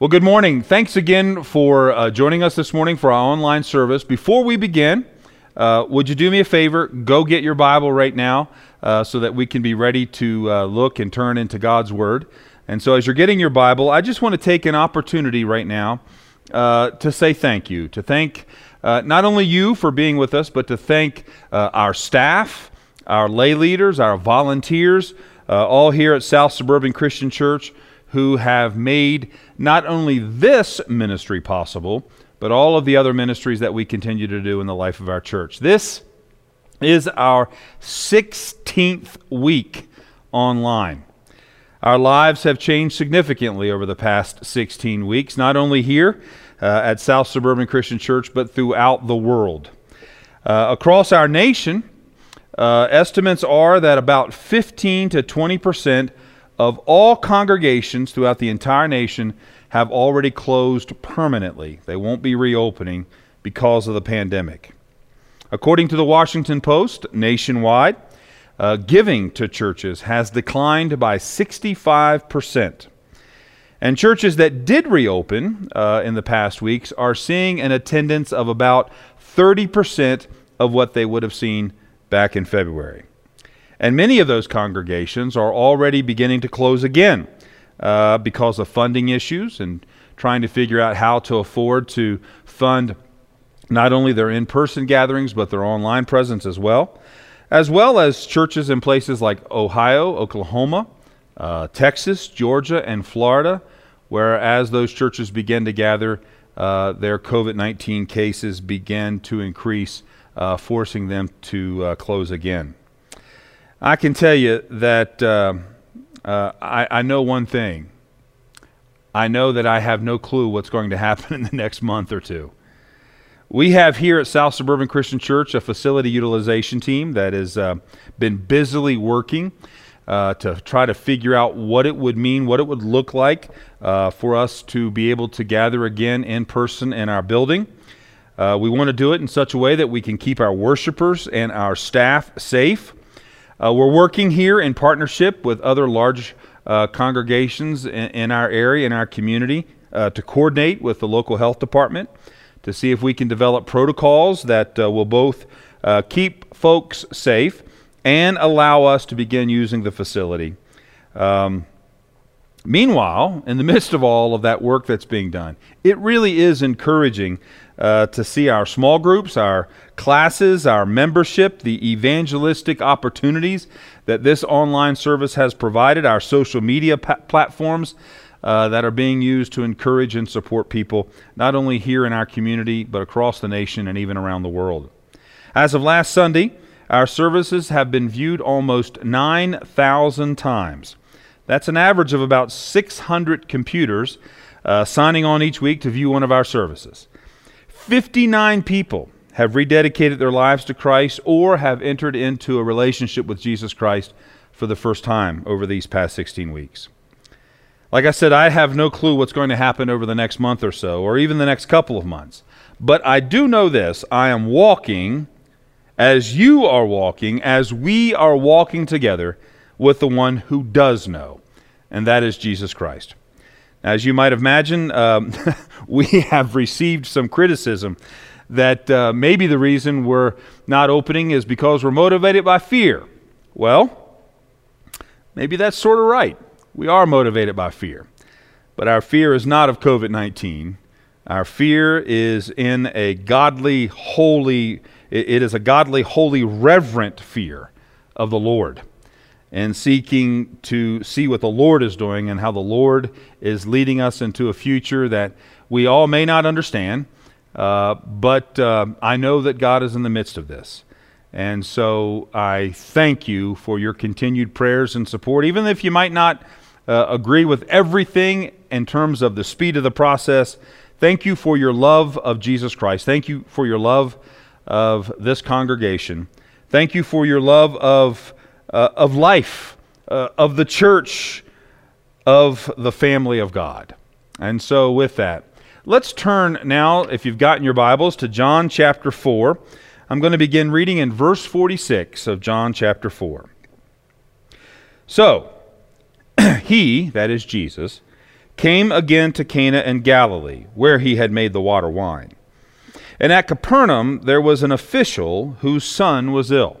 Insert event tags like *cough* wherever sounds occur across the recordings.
Well, good morning. Thanks again for uh, joining us this morning for our online service. Before we begin, uh, would you do me a favor? Go get your Bible right now uh, so that we can be ready to uh, look and turn into God's Word. And so, as you're getting your Bible, I just want to take an opportunity right now uh, to say thank you, to thank uh, not only you for being with us, but to thank our staff, our lay leaders, our volunteers, all here at South Suburban Christian Church who have made not only this ministry possible, but all of the other ministries that we continue to do in the life of our church. This is our 16th week online. Our lives have changed significantly over the past 16 weeks, not only here uh, at South Suburban Christian Church, but throughout the world. Uh, across our nation, uh, estimates are that about 15 to 20 percent of all congregations throughout the entire nation have already closed permanently. They won't be reopening because of the pandemic. According to the Washington Post, nationwide, uh, giving to churches has declined by 65%. And churches that did reopen uh, in the past weeks are seeing an attendance of about 30% of what they would have seen back in February. And many of those congregations are already beginning to close again uh, because of funding issues and trying to figure out how to afford to fund not only their in person gatherings, but their online presence as well, as well as churches in places like Ohio, Oklahoma, uh, Texas, Georgia, and Florida, where as those churches begin to gather, uh, their COVID 19 cases begin to increase, uh, forcing them to uh, close again. I can tell you that uh, uh, I, I know one thing. I know that I have no clue what's going to happen *laughs* in the next month or two. We have here at South Suburban Christian Church a facility utilization team that has uh, been busily working uh, to try to figure out what it would mean, what it would look like uh, for us to be able to gather again in person in our building. Uh, we want to do it in such a way that we can keep our worshipers and our staff safe. Uh, we're working here in partnership with other large uh, congregations in, in, our area, in our community, uh, to coordinate with the local health department to see if we can develop protocols that uh, will both uh, keep folks safe and allow us to begin using the facility. Um, meanwhile, in the *laughs* midst of all of that work that's being done, it really is encouraging uh, to see our small groups, our classes, our membership, the evangelistic opportunities that this online service has provided, our social media pa- platforms uh, that are being used to encourage and support people, not only here in our community, but across the nation and even around the world. As of last Sunday, our services have been viewed almost 9,000 times. That's an average of about 600 computers uh, signing on each week to view one of our services. 59 people have rededicated their lives to Christ or have entered into a relationship with Jesus Christ for the first time over these past 16 weeks. Like I said, I have no clue what's going to happen over the next month or so, or even the next couple of months. But I do know this I am walking as you are walking, as we are walking together with the one who does know, and that is Jesus Christ. As you might imagine, um, *laughs* we have received some criticism that uh, maybe the reason we're not opening is because we're motivated by fear. Well, maybe that's sort of right. We are motivated by fear. But our fear is not of COVID 19. Our fear is in a godly, holy, it is a godly, holy, reverent fear of the Lord and seeking to see what the Lord is doing and how the Lord is leading us into a future that we all may not understand, uh, but uh, I know that God is in the midst of this. And so I thank you for your continued prayers and support, even if you might not uh, agree with everything in terms of the speed of the process. Thank you for your love of Jesus Christ. Thank you for your love of this congregation. Thank you for your love of uh, of life, uh, of the church, of the family of God. And so, with that, let's turn now, if you've gotten your Bibles, to John chapter 4. I'm going to begin reading in verse 46 of John chapter 4. So, *clears throat* he, that is Jesus, came again to Cana in Galilee, where he had made the water wine. And at Capernaum there was an official whose son was ill.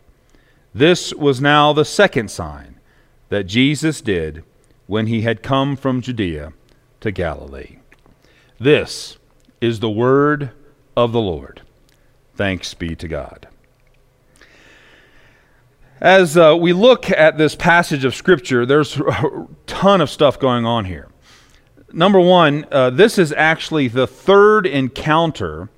This was now the second sign that Jesus did when he had come from Judea to Galilee. This is the word of the Lord. Thanks be to God. As uh, we look at this passage of Scripture, there's a ton of stuff going on here. Number one, uh, this is actually the third encounter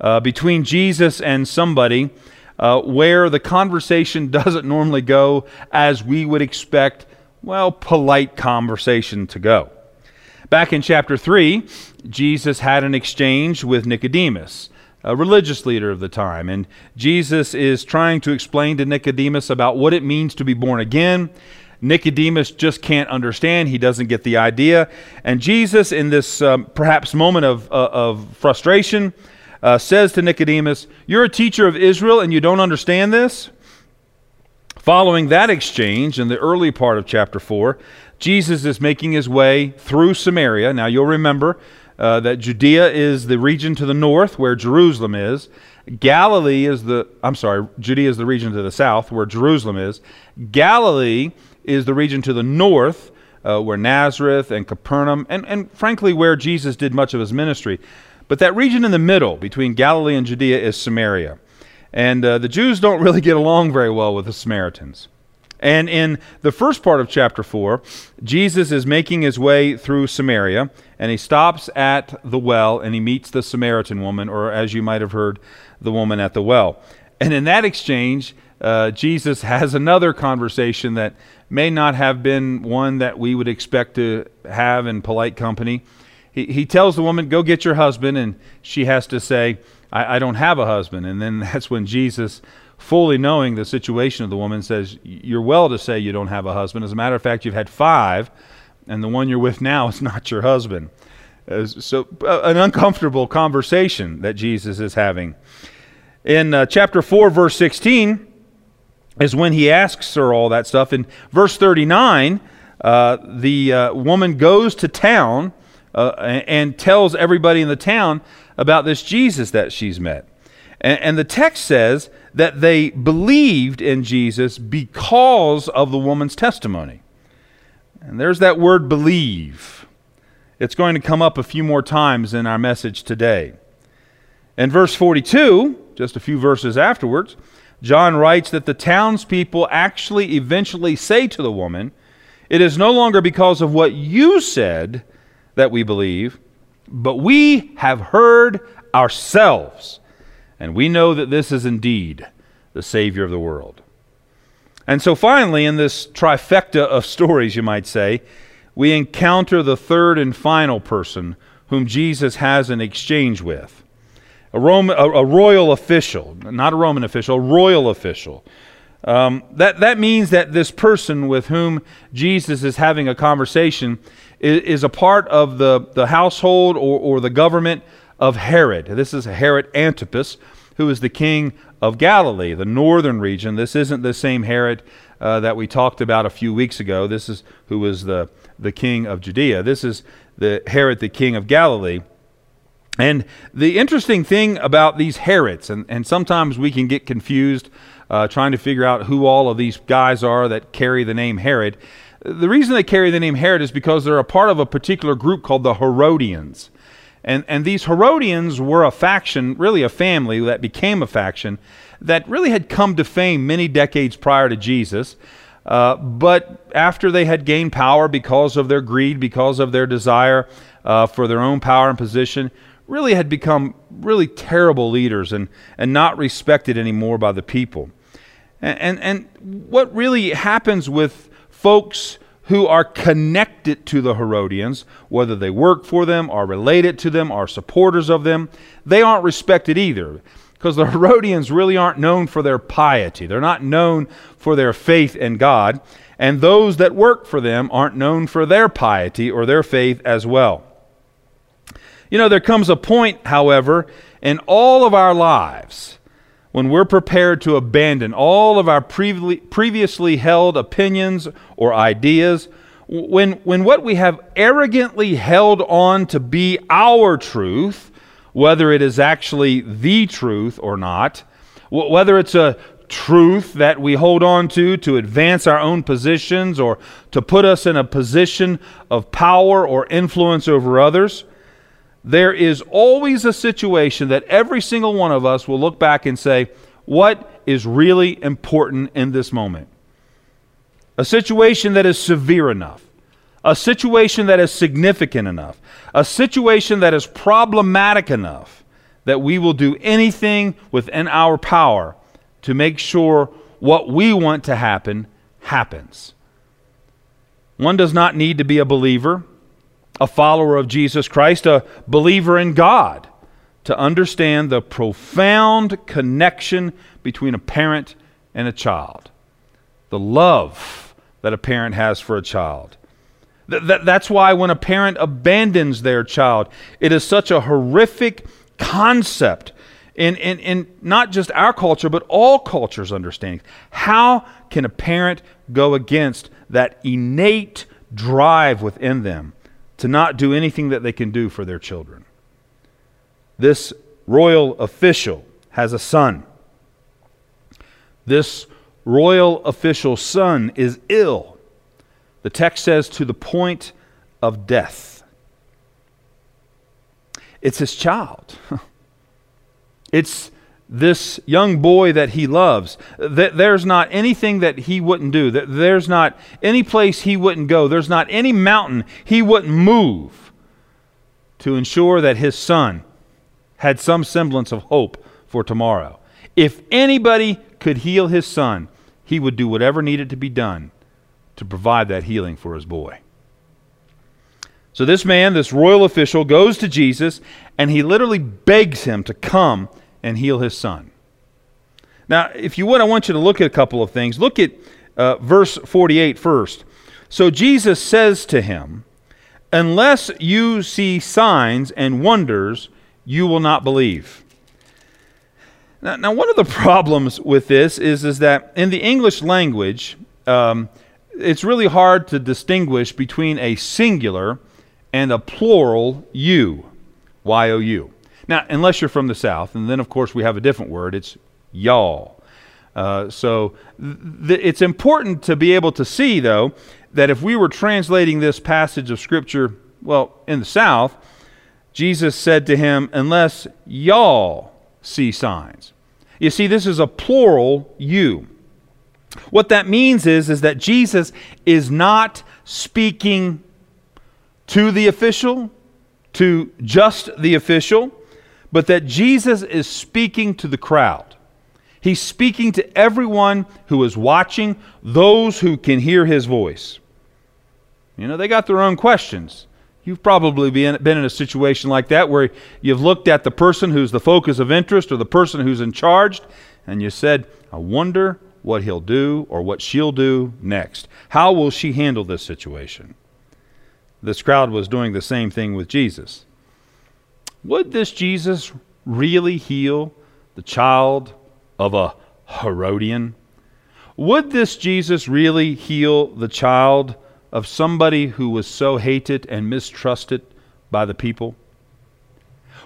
uh, between Jesus and somebody uh, where the conversation *laughs* doesn't normally go as we would expect, well, polite conversation to go. Back in chapter 3, Jesus had an exchange with Nicodemus a religious leader of the time. And Jesus is trying to explain to Nicodemus about what it means to be born again. Nicodemus just can't understand. He doesn't get the idea. And Jesus, in this um, perhaps moment of, uh, of frustration, uh, says to Nicodemus, You're a teacher of Israel and you don't understand this? Following that exchange in the early part of chapter 4, Jesus is making his way through Samaria. Now, you'll remember uh, that Judea is the region to the north where Jerusalem is. Galilee is the, I'm sorry, Judea is the region to the south where Jerusalem is. Galilee is the region to the north uh, where Nazareth and Capernaum, and, and frankly where Jesus did much of his ministry. But that region in the middle between Galilee and Judea is Samaria. And uh, the Jews don't really get along very well with the Samaritans. And in the first part of chapter 4, Jesus is making his way through Samaria, and he stops at the well and he meets the Samaritan woman, or as you might have heard, the woman at the well. And in that exchange, uh, Jesus has another conversation that may not have been one that we would expect to have in polite company. He, he tells the woman, Go get your husband, and she has to say, I, I don't have a husband. And then *laughs* that's when Jesus fully knowing the situation of the woman, says, You're well to say you don't have a husband. As a matter of fact, you've had five, and the one you're with now is *laughs* not your husband. Uh, so, uh, an uncomfortable conversation that Jesus is having. In uh, chapter 4, verse 16, is when he asks her all that stuff. In verse 39, uh, the uh, woman goes to town uh, and tells everybody in the town about this Jesus that she's met. And, and the text says that they believed in Jesus because of the woman's testimony. And there's that word believe. It's going to come up a few more times in our message today. In verse 42, just a few verses afterwards, John writes that the townspeople actually eventually say to the woman, It is no longer because of what you said that we believe, but we have heard ourselves and we know that this is indeed the Savior of the world. And so finally, in this trifecta of stories, you might say, we encounter the third and final person whom Jesus has an exchange with. A, Roman, a, a royal official, not a Roman official, a royal official. Um, that, that means that this person with whom Jesus is having a conversation is a part of the, the household or, or the government of Herod. This is Herod Antipas, who is the king of Galilee, the northern region. This isn't the same Herod uh, that we talked about a few weeks ago. This is who was the, the king of Judea. This is the Herod, the king of Galilee. And the interesting thing about these Herods, and, and sometimes we can get confused uh, trying to figure out who all of these guys are that carry the name Herod. The reason they carry the name Herod is because they're a part of a particular group called the Herodians. And, and these Herodians were a faction, really a family that became a faction that really had come to fame many decades prior to Jesus. Uh, but after they had gained power because of their greed, because of their desire uh, for their own power and position, really had become really terrible leaders and, and not respected anymore by the people. And, and, and what really happens with folks who are connected to the Herodians, whether they work for them, are related to them, are supporters of them, they aren't respected either because the *laughs* Herodians really aren't known for their piety. They're not known for their faith in God, and those that work for them aren't known for their piety or their faith as well. You know, there comes a point, however, in all of our lives when we're prepared to abandon all of our previously held opinions or ideas, when, when what we have arrogantly held on to be our truth whether it is actually the truth or not, whether it's a truth that we hold on to to advance our own positions or to put us in a position of power or influence over others, there is always a situation that every single one of us will look back and say, What is really important in this moment? A situation that is severe enough a situation that is significant enough, a situation that is problematic enough that we will do anything within our power to make sure what we want to happen happens. One does not need to be a believer, a follower of Jesus Christ, a believer in God to understand the profound connection between a parent and a child, the love that a parent has for a child. Th- th- that's why when a parent abandons their child, it is such a horrific concept in, in, in not just our culture, but all cultures' understanding. How can a parent go against that innate drive within them to not do anything that they can do for their children? This royal official has a son. This royal official's son is ill. The text says, to the point of death. It's his child. *laughs* it's this young boy that he loves. That there's not anything that he wouldn't do. That there's not any place he wouldn't go. There's not any mountain he wouldn't move to ensure that his son had some semblance of hope for tomorrow. If anybody could heal his son, he would do whatever needed to be done to provide that healing for his boy. So this man, this royal official, goes to Jesus and he literally begs him to come and heal his son. Now, if you would, I want you to look at a couple of things. Look at uh, verse 48 first. So Jesus says to him, Unless you see signs and wonders, you will not believe. Now, now one of the *laughs* problems with this is, is that in the English language, um, it's really hard to distinguish between a singular and a plural you, Y O U. Now, unless you're from the South, and then of course we have a different word, it's y'all. Uh, so th- it's important to be able to see, though, that if we were translating this passage of Scripture, well, in the South, Jesus said to him, Unless y'all see signs. You see, this is a plural you. What that means is, is that Jesus is not speaking to the official, to just the official, but that Jesus is speaking to the crowd. He's speaking to everyone who is watching, those who can hear his voice. You know, they got their own questions. You've probably been, been in a situation like that where you've looked at the person who's the focus of interest or the person who's in charge, and you said, I wonder what he'll do or what she'll do next. How will she handle this situation? This crowd was doing the same thing with Jesus. Would this Jesus really heal the child of a Herodian? Would this Jesus really heal the child of somebody who was so hated and mistrusted by the people?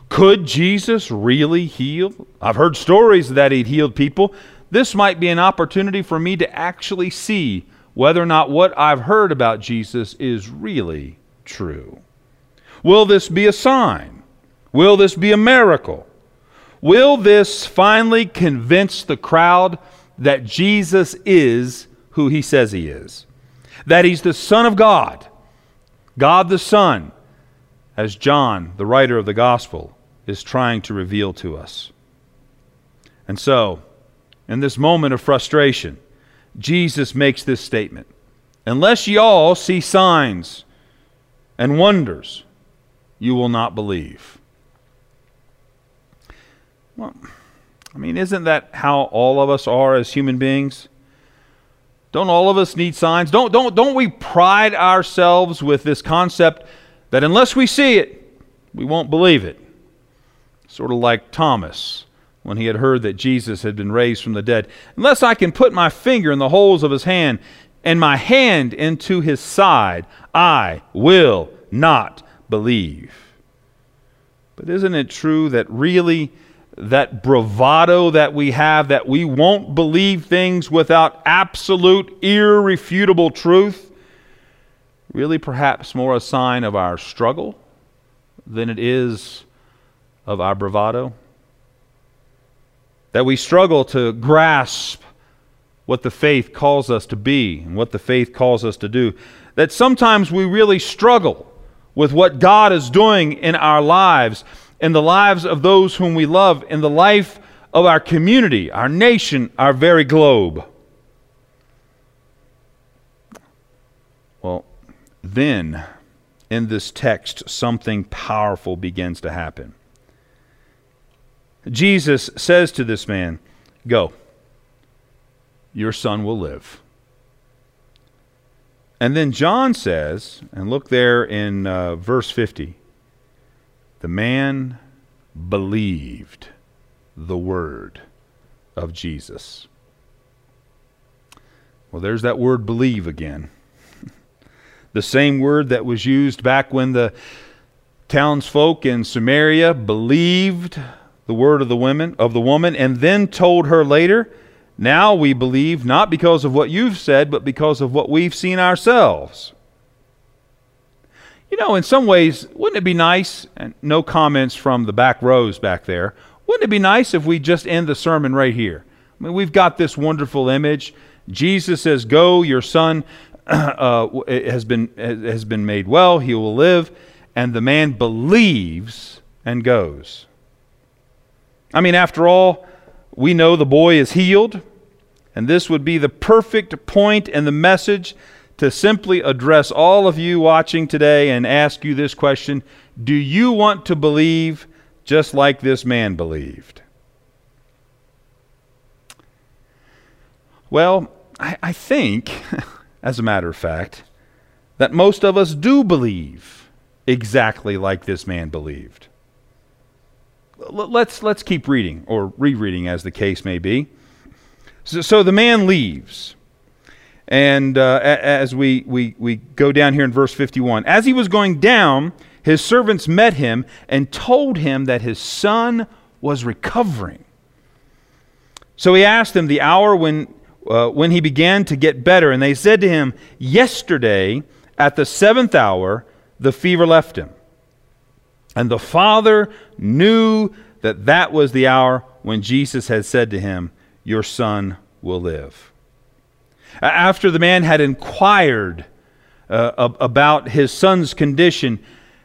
Could Jesus really heal? I've heard stories that he'd healed people this might be an opportunity for me to actually see whether or not what I've heard about Jesus is really true. Will this be a sign? Will this be a miracle? Will this finally convince the crowd that Jesus is who he says he is? That he's the Son of God, God the Son, as John, the writer of the Gospel, is trying to reveal to us. And so, in this moment of frustration, Jesus makes this statement Unless ye all see signs and wonders, you will not believe. Well, I mean, isn't that how all of us are as human beings? Don't all of us need signs? Don't, don't, don't we pride ourselves with this concept that unless we see it, we won't believe it? Sort of like Thomas when he had heard that Jesus had been raised from the dead. Unless I can put my finger in the holes of his hand and my hand into his side, I will not believe. But isn't it true that really that bravado that we have, that we won't believe things without absolute, irrefutable truth, really perhaps more a sign of our struggle than it is of our bravado? That we struggle to grasp what the faith calls us to be and what the faith calls us to do. That sometimes we really struggle with what God is doing in our lives in the lives of those whom we love, in the life of our community, our nation, our very globe. Well, then in this text, something powerful begins to happen. Jesus says to this man, Go, your son will live. And then John says, and look there in uh, verse 50 the man believed the word of Jesus. Well, there's that word believe again. *laughs* the same word that was used back when the townsfolk in Samaria believed the word of the women of the woman and then told her later, now we believe not because of what you've said, but because of what we've seen ourselves. You know, in some ways, wouldn't it be nice, and no comments from the back rows back there, wouldn't it be nice if we just end the sermon right here? I mean, we've got this wonderful image. Jesus says, Go, your son *clears throat* uh, has, been, has been made well, he will live. And the man believes and goes. I mean, after all, we know the boy is healed, and this would be the perfect point in the message to simply address all of you watching today and ask you this question Do you want to believe just like this man believed? Well, I, I think, *laughs* as a matter of fact, that most of us do believe exactly like this man believed. Let's, let's keep reading, or rereading as the case may be. So, so the man leaves. And uh, as we, we, we go down here in verse 51, as he was going down, his servants met him and told him that his son was recovering. So he asked them the hour when, uh, when he began to get better, and they said to him, Yesterday, at the seventh hour, the fever left him. And the father knew that that was the hour when Jesus had said to him, Your son will live. After the man had inquired uh, about his son's condition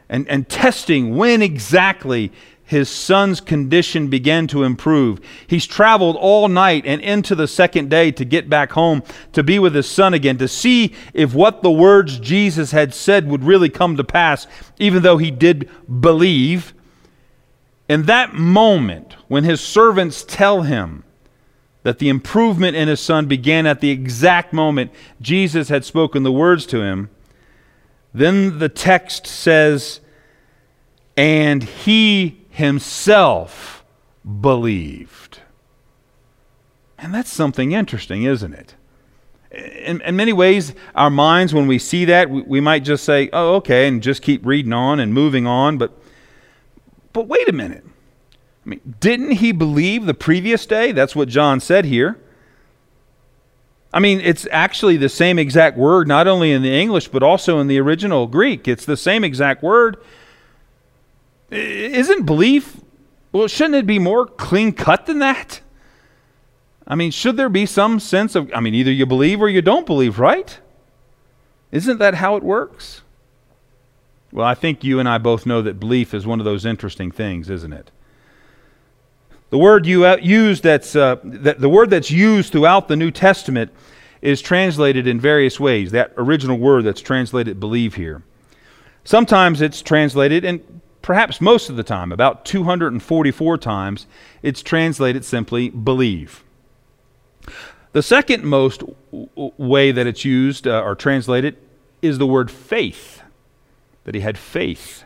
and, and testing when exactly his son's condition began to improve. He's traveled all night and into the second day to get back home to be with his son again, to see if what the words Jesus had said would really come to pass, even though he did believe. In that moment, when his servants tell him that the improvement in his son began at the exact moment Jesus had spoken the words to him, then the text says, and he himself believed. And that's something interesting, isn't it? In, in, many ways, our minds, when we see that, we, we might just say, oh, okay, and just keep reading on and moving on. But, but wait a minute. I mean, didn't he believe the previous day? That's what John said here. I mean, it's actually the same exact word, not only in the English, but also in the original Greek. It's the same exact word. Isn't belief, well, shouldn't it be more clean cut than that? I mean, should there be some sense of, I mean, either you believe or you don't believe, right? Isn't that how it works? Well, I think you and I both know that belief is one of those interesting things, isn't it? The word you used that's uh, that the word that's used throughout the New Testament is translated in various ways. That original word that's translated believe here. Sometimes it's translated, and perhaps most of the time, about 244 times, it's translated simply believe. The second most way that it's used uh, or translated is the word faith, that he had faith.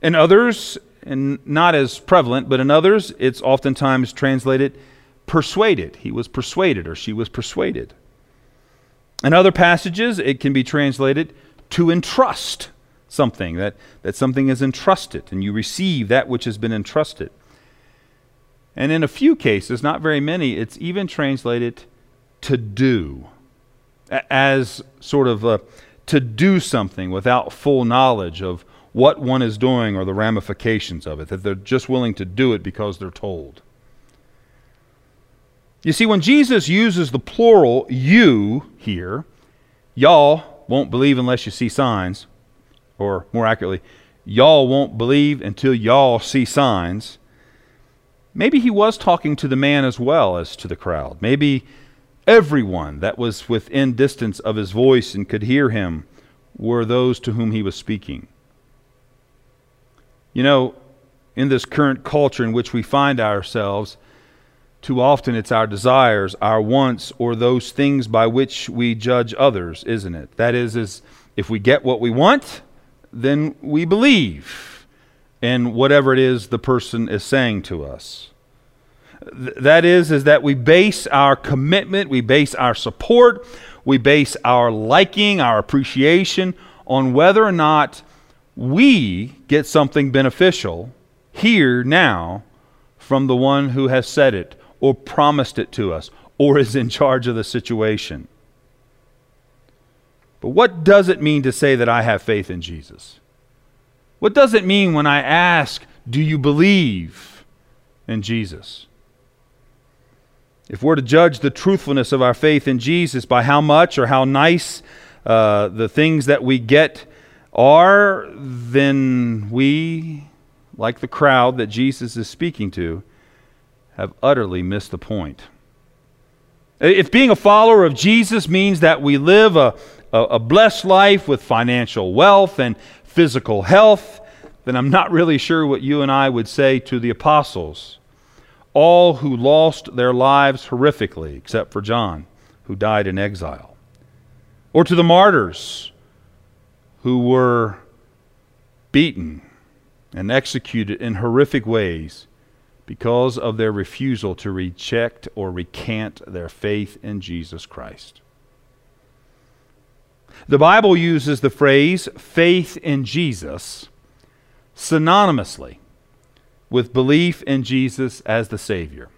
In others, and not as prevalent, but in others, it's oftentimes translated persuaded. He was persuaded or she was persuaded. In other passages, it can be translated to entrust something, that, that something is entrusted and you receive that which has been entrusted. And in a few cases, not very many, it's even translated to do, as sort of a, to do something without full knowledge of what one is doing or the ramifications of it, that they're just willing to do it because they're told. You see, when Jesus uses the plural you here, y'all won't believe unless you see signs, or more accurately, y'all won't believe until y'all see signs. Maybe he was talking to the man as well as to the crowd. Maybe everyone that was within distance of his voice and could hear him were those to whom he was speaking. You know, in this current culture in which we find ourselves, too often it's our desires, our wants, or those things by which we judge others, isn't it? That is, is if we get what we want, then we believe in whatever it is the person is saying to us. Th- that is, is that we base our commitment, we base our support, we base our liking, our appreciation on whether or not we get something beneficial here now from the one who has said it or promised it to us or is in charge of the situation. But what does it mean to say that I have faith in Jesus? What does it mean when I ask, Do you believe in Jesus? If we're to judge the truthfulness of our faith in Jesus by how much or how nice uh, the things that we get are, then we, like the crowd that Jesus is speaking to, have utterly missed the point. If being a follower of Jesus means that we live a, a, a, blessed life with financial wealth and physical health, then I'm not really sure what you and I would say to the apostles, all who lost their lives horrifically, except for John, who died in exile, or to the martyrs who were beaten and executed in horrific ways because of their refusal to reject or recant their faith in Jesus Christ. The Bible uses the phrase faith in Jesus synonymously with belief in Jesus as the Savior.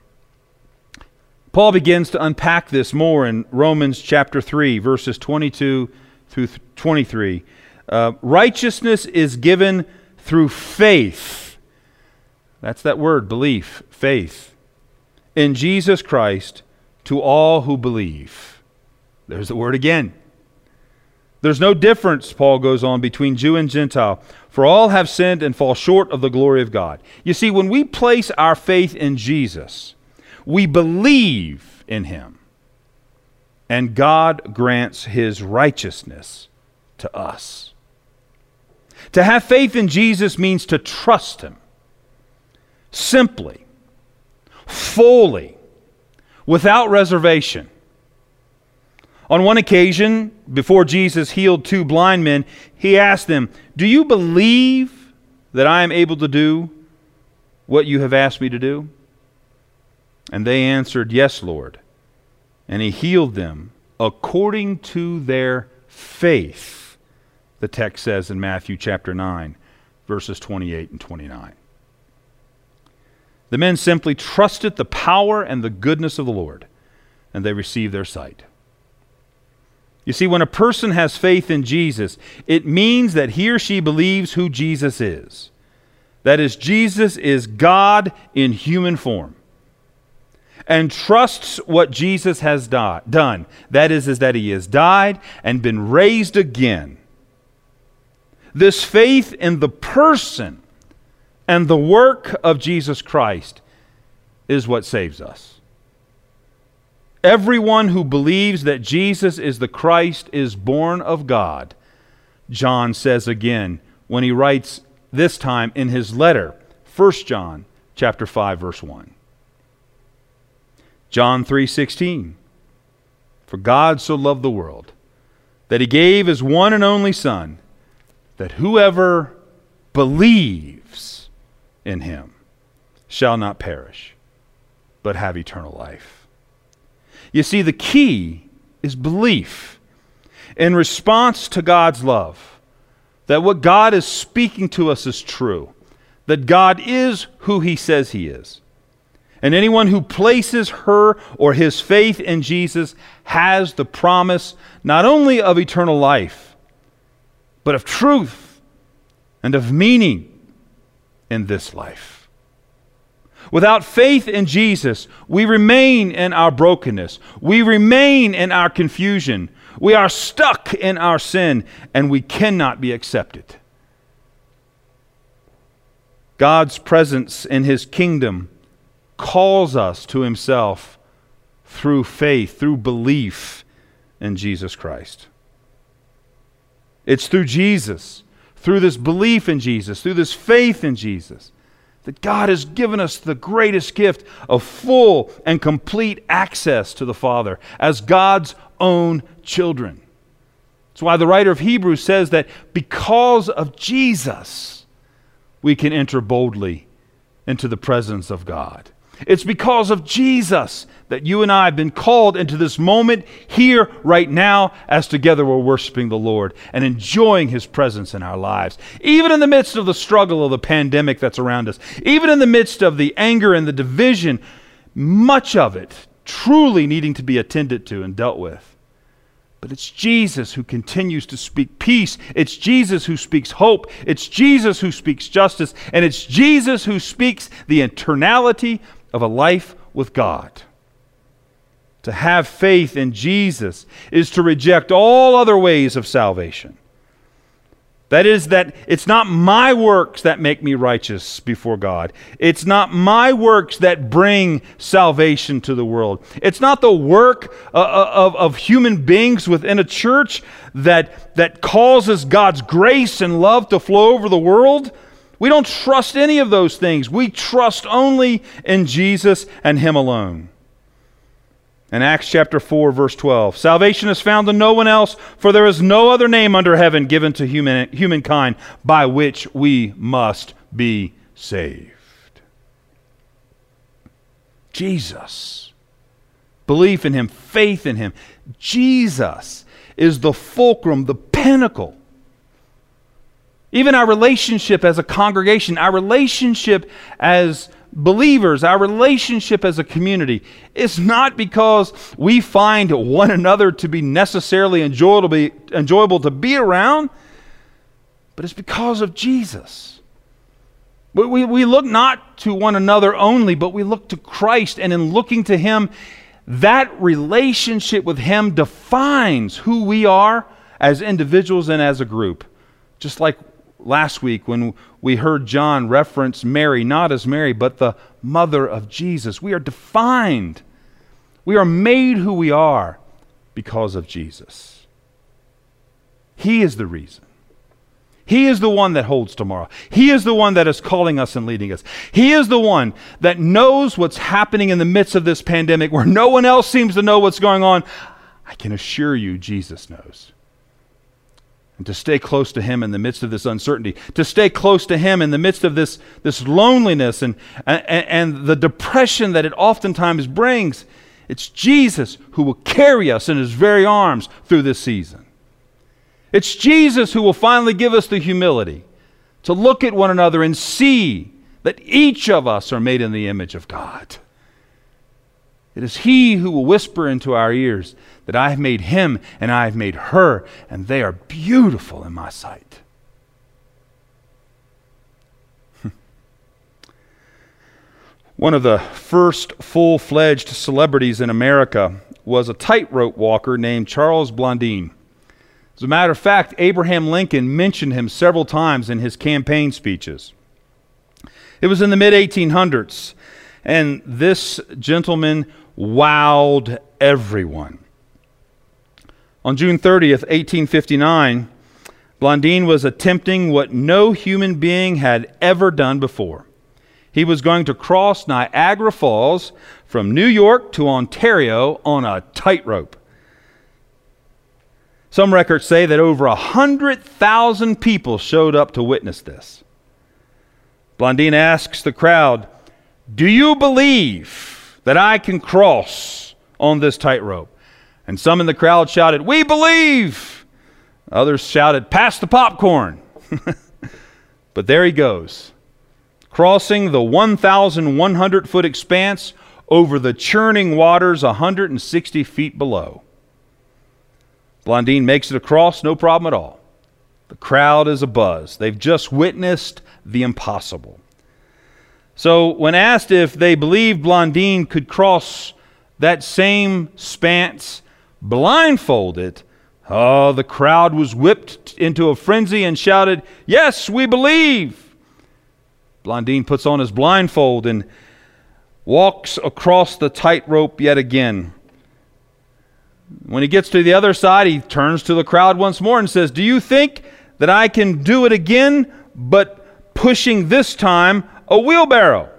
Paul begins to unpack this more in Romans chapter 3, verses 22 through 23 uh, righteousness is given through faith. That's that word, belief, faith. In Jesus Christ to all who believe. There's the word again. There's no difference, Paul goes on, between Jew and Gentile, for all have sinned and fall short of the glory of God. You see, when we place our faith in Jesus, we believe in him, and God grants his righteousness to us. To have faith in Jesus means to trust Him simply, fully, without reservation. On one occasion, before Jesus healed two blind men, he asked them, Do you believe that I am able to do what you have asked me to do? And they answered, Yes, Lord. And he healed them according to their faith the text says in Matthew chapter 9, verses 28 and 29. The men simply trusted the power and the goodness of the Lord, and they received their sight. You see, when a person has faith in Jesus, it means that he or she believes who Jesus is. that is, Jesus is God in human form, and trusts what Jesus has done, that is, is that he has died and been raised again, this faith in the person and the work of Jesus Christ is what saves us. Everyone who believes that Jesus is the Christ is born of God, John says again when he writes this time in his letter, 1 John chapter 5 verse 1. John 3:16 For God so loved the world that he gave his one and only son that whoever believes in him shall not perish but have eternal life. You see, the key is belief in response to God's love that what God is speaking to us is true, that God is who He says He is. And anyone who places her or his faith in Jesus has the promise not only of eternal life, but of truth and of meaning in this life. Without faith in Jesus, we remain in our brokenness. We remain in our confusion. We are stuck in our sin, and we cannot be accepted. God's presence in His kingdom calls us to Himself through faith, through belief in Jesus Christ. It's through Jesus, through this belief in Jesus, through this faith in Jesus, that God has given us the greatest gift of full and complete access to the Father as God's own children. That's why the writer of Hebrews says that because of Jesus, we can enter boldly into the presence of God. It's because of Jesus that you and I have been called into this moment here, right now, as together we're worshiping the Lord and enjoying His presence in our lives. Even in the midst of the struggle of the pandemic that's around us, even in the midst of the anger and the division, much of it truly needing to be attended to and dealt with. But it's Jesus who continues to speak peace. It's Jesus who speaks hope. It's Jesus who speaks justice. And it's Jesus who speaks the eternality of a life with God. To have faith in Jesus is to reject all other ways of salvation. That is, that it's not my works that make me righteous before God. It's not my works that bring salvation to the world. It's not the work uh, uh, of, of human beings within a church that, that causes God's grace and love to flow over the world. We don't trust any of those things. We trust only in Jesus and Him alone. In Acts chapter 4, verse 12, salvation is found in no one else, for there is no other name under heaven given to human, humankind by which we must be saved. Jesus. Belief in Him, faith in Him. Jesus is the fulcrum, the pinnacle even our relationship as a congregation, our relationship as believers, our relationship as a community, is not because we find one another to be necessarily enjoyable to be, enjoyable to be around, but it's because of Jesus. We, we, we look not to one another only, but we look to Christ, and in looking to Him, that relationship with Him defines who we are as individuals and as a group. Just like last week when we heard John reference Mary, not as Mary, but the mother of Jesus. We are defined, we are made who we are because of Jesus. He is the reason. He is the one that holds tomorrow. He is the one that is calling us and leading us. He is the one that knows what's happening in the midst of this pandemic where no one else seems to know what's going on. I can assure you, Jesus knows and to stay close to Him in the midst of this uncertainty, to stay close to Him in the midst of this, this loneliness and, and, and the depression that it oftentimes brings. It's Jesus who will carry us in His very arms through this season. It's Jesus who will finally give us the humility to look at one another and see that each of us are made in the image of God. It is He who will whisper into our ears that I have made him and I have made her, and they are beautiful in my sight. *laughs* One of the first full fledged celebrities in America was a tightrope walker named Charles Blondin. As a matter of fact, Abraham Lincoln mentioned him several times in his campaign speeches. It was in the mid 1800s, and this gentleman wowed everyone. On June 30th, 1859, Blondin was attempting what no human being had ever done before. He was going to cross Niagara Falls from New York to Ontario on a tightrope. Some records say that over 100,000 people showed up to witness this. Blondin asks the crowd, Do you believe that I can cross on this tightrope? And some in the crowd shouted, We believe. Others shouted, Pass the popcorn. *laughs* but there he goes, crossing the 1,100 foot expanse over the churning waters 160 feet below. Blondine makes it across, no problem at all. The crowd is abuzz. They've just witnessed the impossible. So, when asked if they believed Blondine could cross that same spans blindfolded, oh, the crowd was whipped into a frenzy and shouted, Yes, we believe. Blondin puts on his blindfold and walks across the tightrope yet again. When he gets to the other side, he turns to the crowd once more and says, Do you think that I can do it again, but pushing this time a wheelbarrow?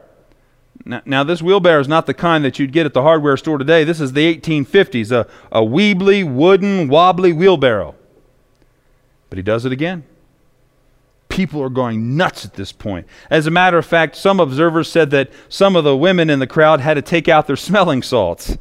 Now, now, this wheelbarrow is not the kind that you'd get at the hardware store today. This is the 1850s, a, a weebly, wooden, wobbly wheelbarrow. But he does it again. People are going nuts at this point. As a matter of fact, some observers said that some of the women in the crowd had to take out their smelling salts.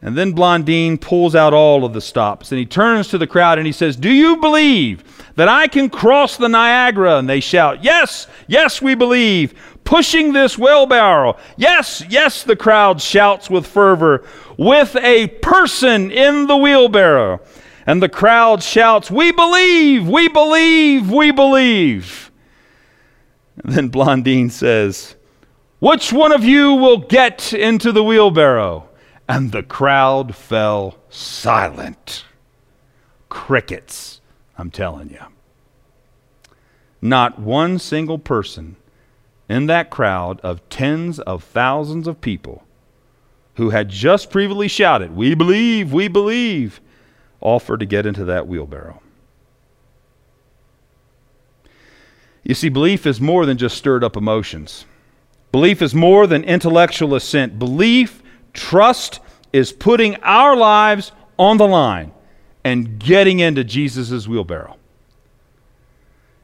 And then Blondine pulls out all of the stops and he turns to the crowd and he says, Do you believe that I can cross the Niagara? And they shout, Yes, yes, we believe. Pushing this wheelbarrow. Yes, yes, the crowd shouts with fervor, with a person in the wheelbarrow. And the crowd shouts, We believe, we believe, we believe. And then Blondine says, Which one of you will get into the wheelbarrow? and the crowd fell silent. Crickets, I'm telling you. Not one single person in that crowd of tens of thousands of people who had just previously shouted, We believe, we believe, offered to get into that wheelbarrow. You see, belief is more than just stirred up emotions. Belief is more than intellectual assent. Belief Trust is putting our lives on the line and getting into Jesus' wheelbarrow.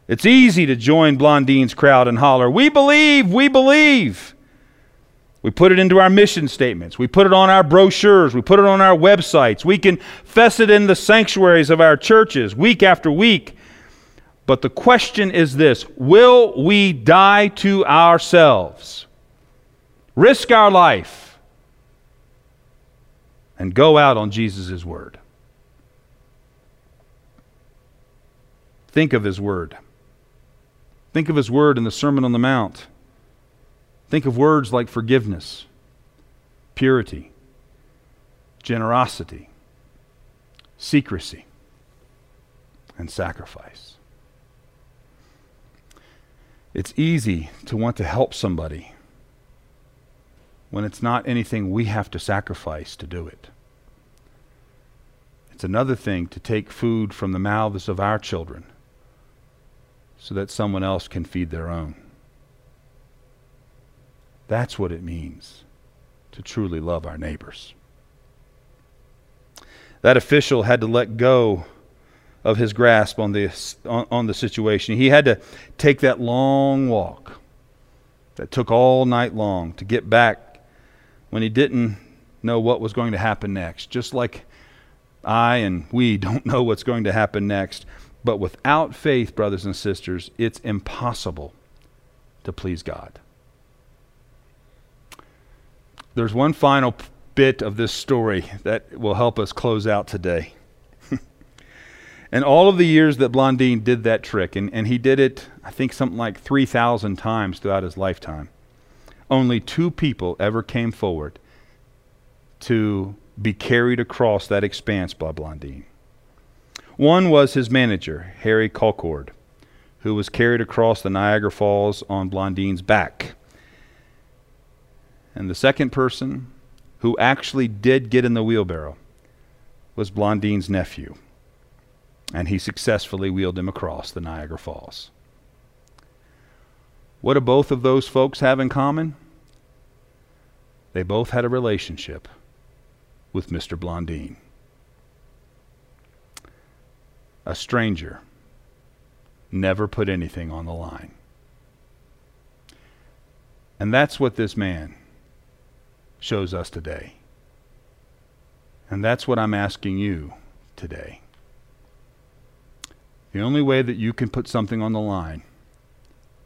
It's easy to join Blondine's crowd and holler, We believe, we believe. We put it into our mission statements. We put it on our brochures. We put it on our websites. We confess it in the sanctuaries of our churches week after week. But the question is this Will we die to ourselves? Risk our life? and go out on Jesus' word. Think of his word. Think of his word in the Sermon on the Mount. Think of words like forgiveness, purity, generosity, secrecy, and sacrifice. It's easy to want to help somebody when it's not anything we have to sacrifice to do it. It's another thing to take food from the mouths of our children so that someone else can feed their own. That's what it means to truly love our neighbors. That official had to let go of his grasp on the, on, on the situation. He had to take that long walk that took all night long to get back when he didn't know what was going to happen next. Just like I and we *laughs* don't know what's going to happen next. But without faith, brothers and sisters, it's impossible to please God. There's one final bit of this story that will help us close out today. *laughs* and all of the years that Blondine did that trick, and, and he did it, I think, something like 3,000 times throughout his lifetime. only two people ever came forward to be carried across that expanse by Blondine. One was his manager, Harry Colcord, who was carried across the Niagara Falls on Blondine's back. And the second person who actually did get in the wheelbarrow was Blondine's nephew. And he successfully wheeled him across the Niagara Falls. What do both of those folks have in common? They both had a relationship with Mr. Blondine. A stranger never put anything on the line. And that's what this man shows us today. And that's what I'm asking you today. The only way that you can put something on the line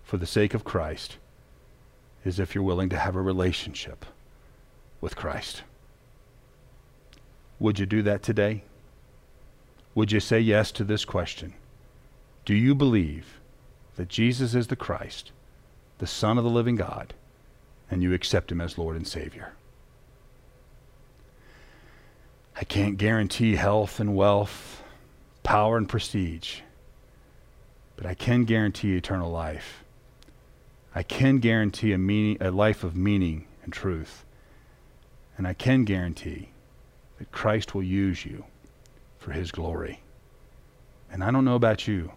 for the sake of Christ is if you're willing to have a relationship with Christ. Would you do that today? Would you say yes to this question? Do you believe that Jesus is the Christ, the Son of the living God, and you accept him as Lord and Savior? I can't guarantee health and wealth, power and prestige, but I can guarantee eternal life. I can guarantee a, meaning, a life of meaning and truth. And I can guarantee that Christ will use you for his glory. And I don't know about you,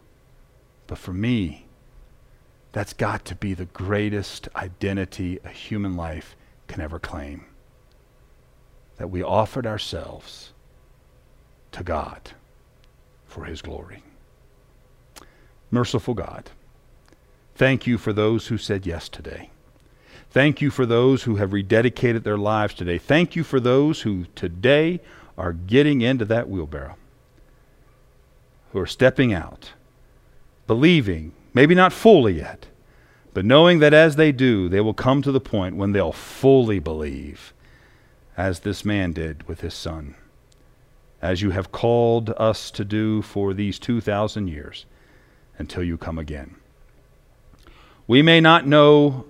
but for me, that's got to be the greatest identity a human life can ever claim. That we offered ourselves to God for his glory. Merciful God, thank you for those who said yes today. Thank you for those who have rededicated their lives today. Thank you for those who today are getting into that wheelbarrow, who are stepping out, believing, maybe not fully yet, but knowing that as they do, they will come to the point when they'll fully believe, as this man did with his son, as you have called us to do for these 2,000 years until you come again. We may not know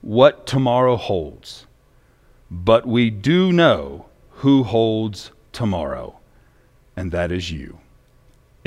what tomorrow holds, but we do know who holds tomorrow, and that is you.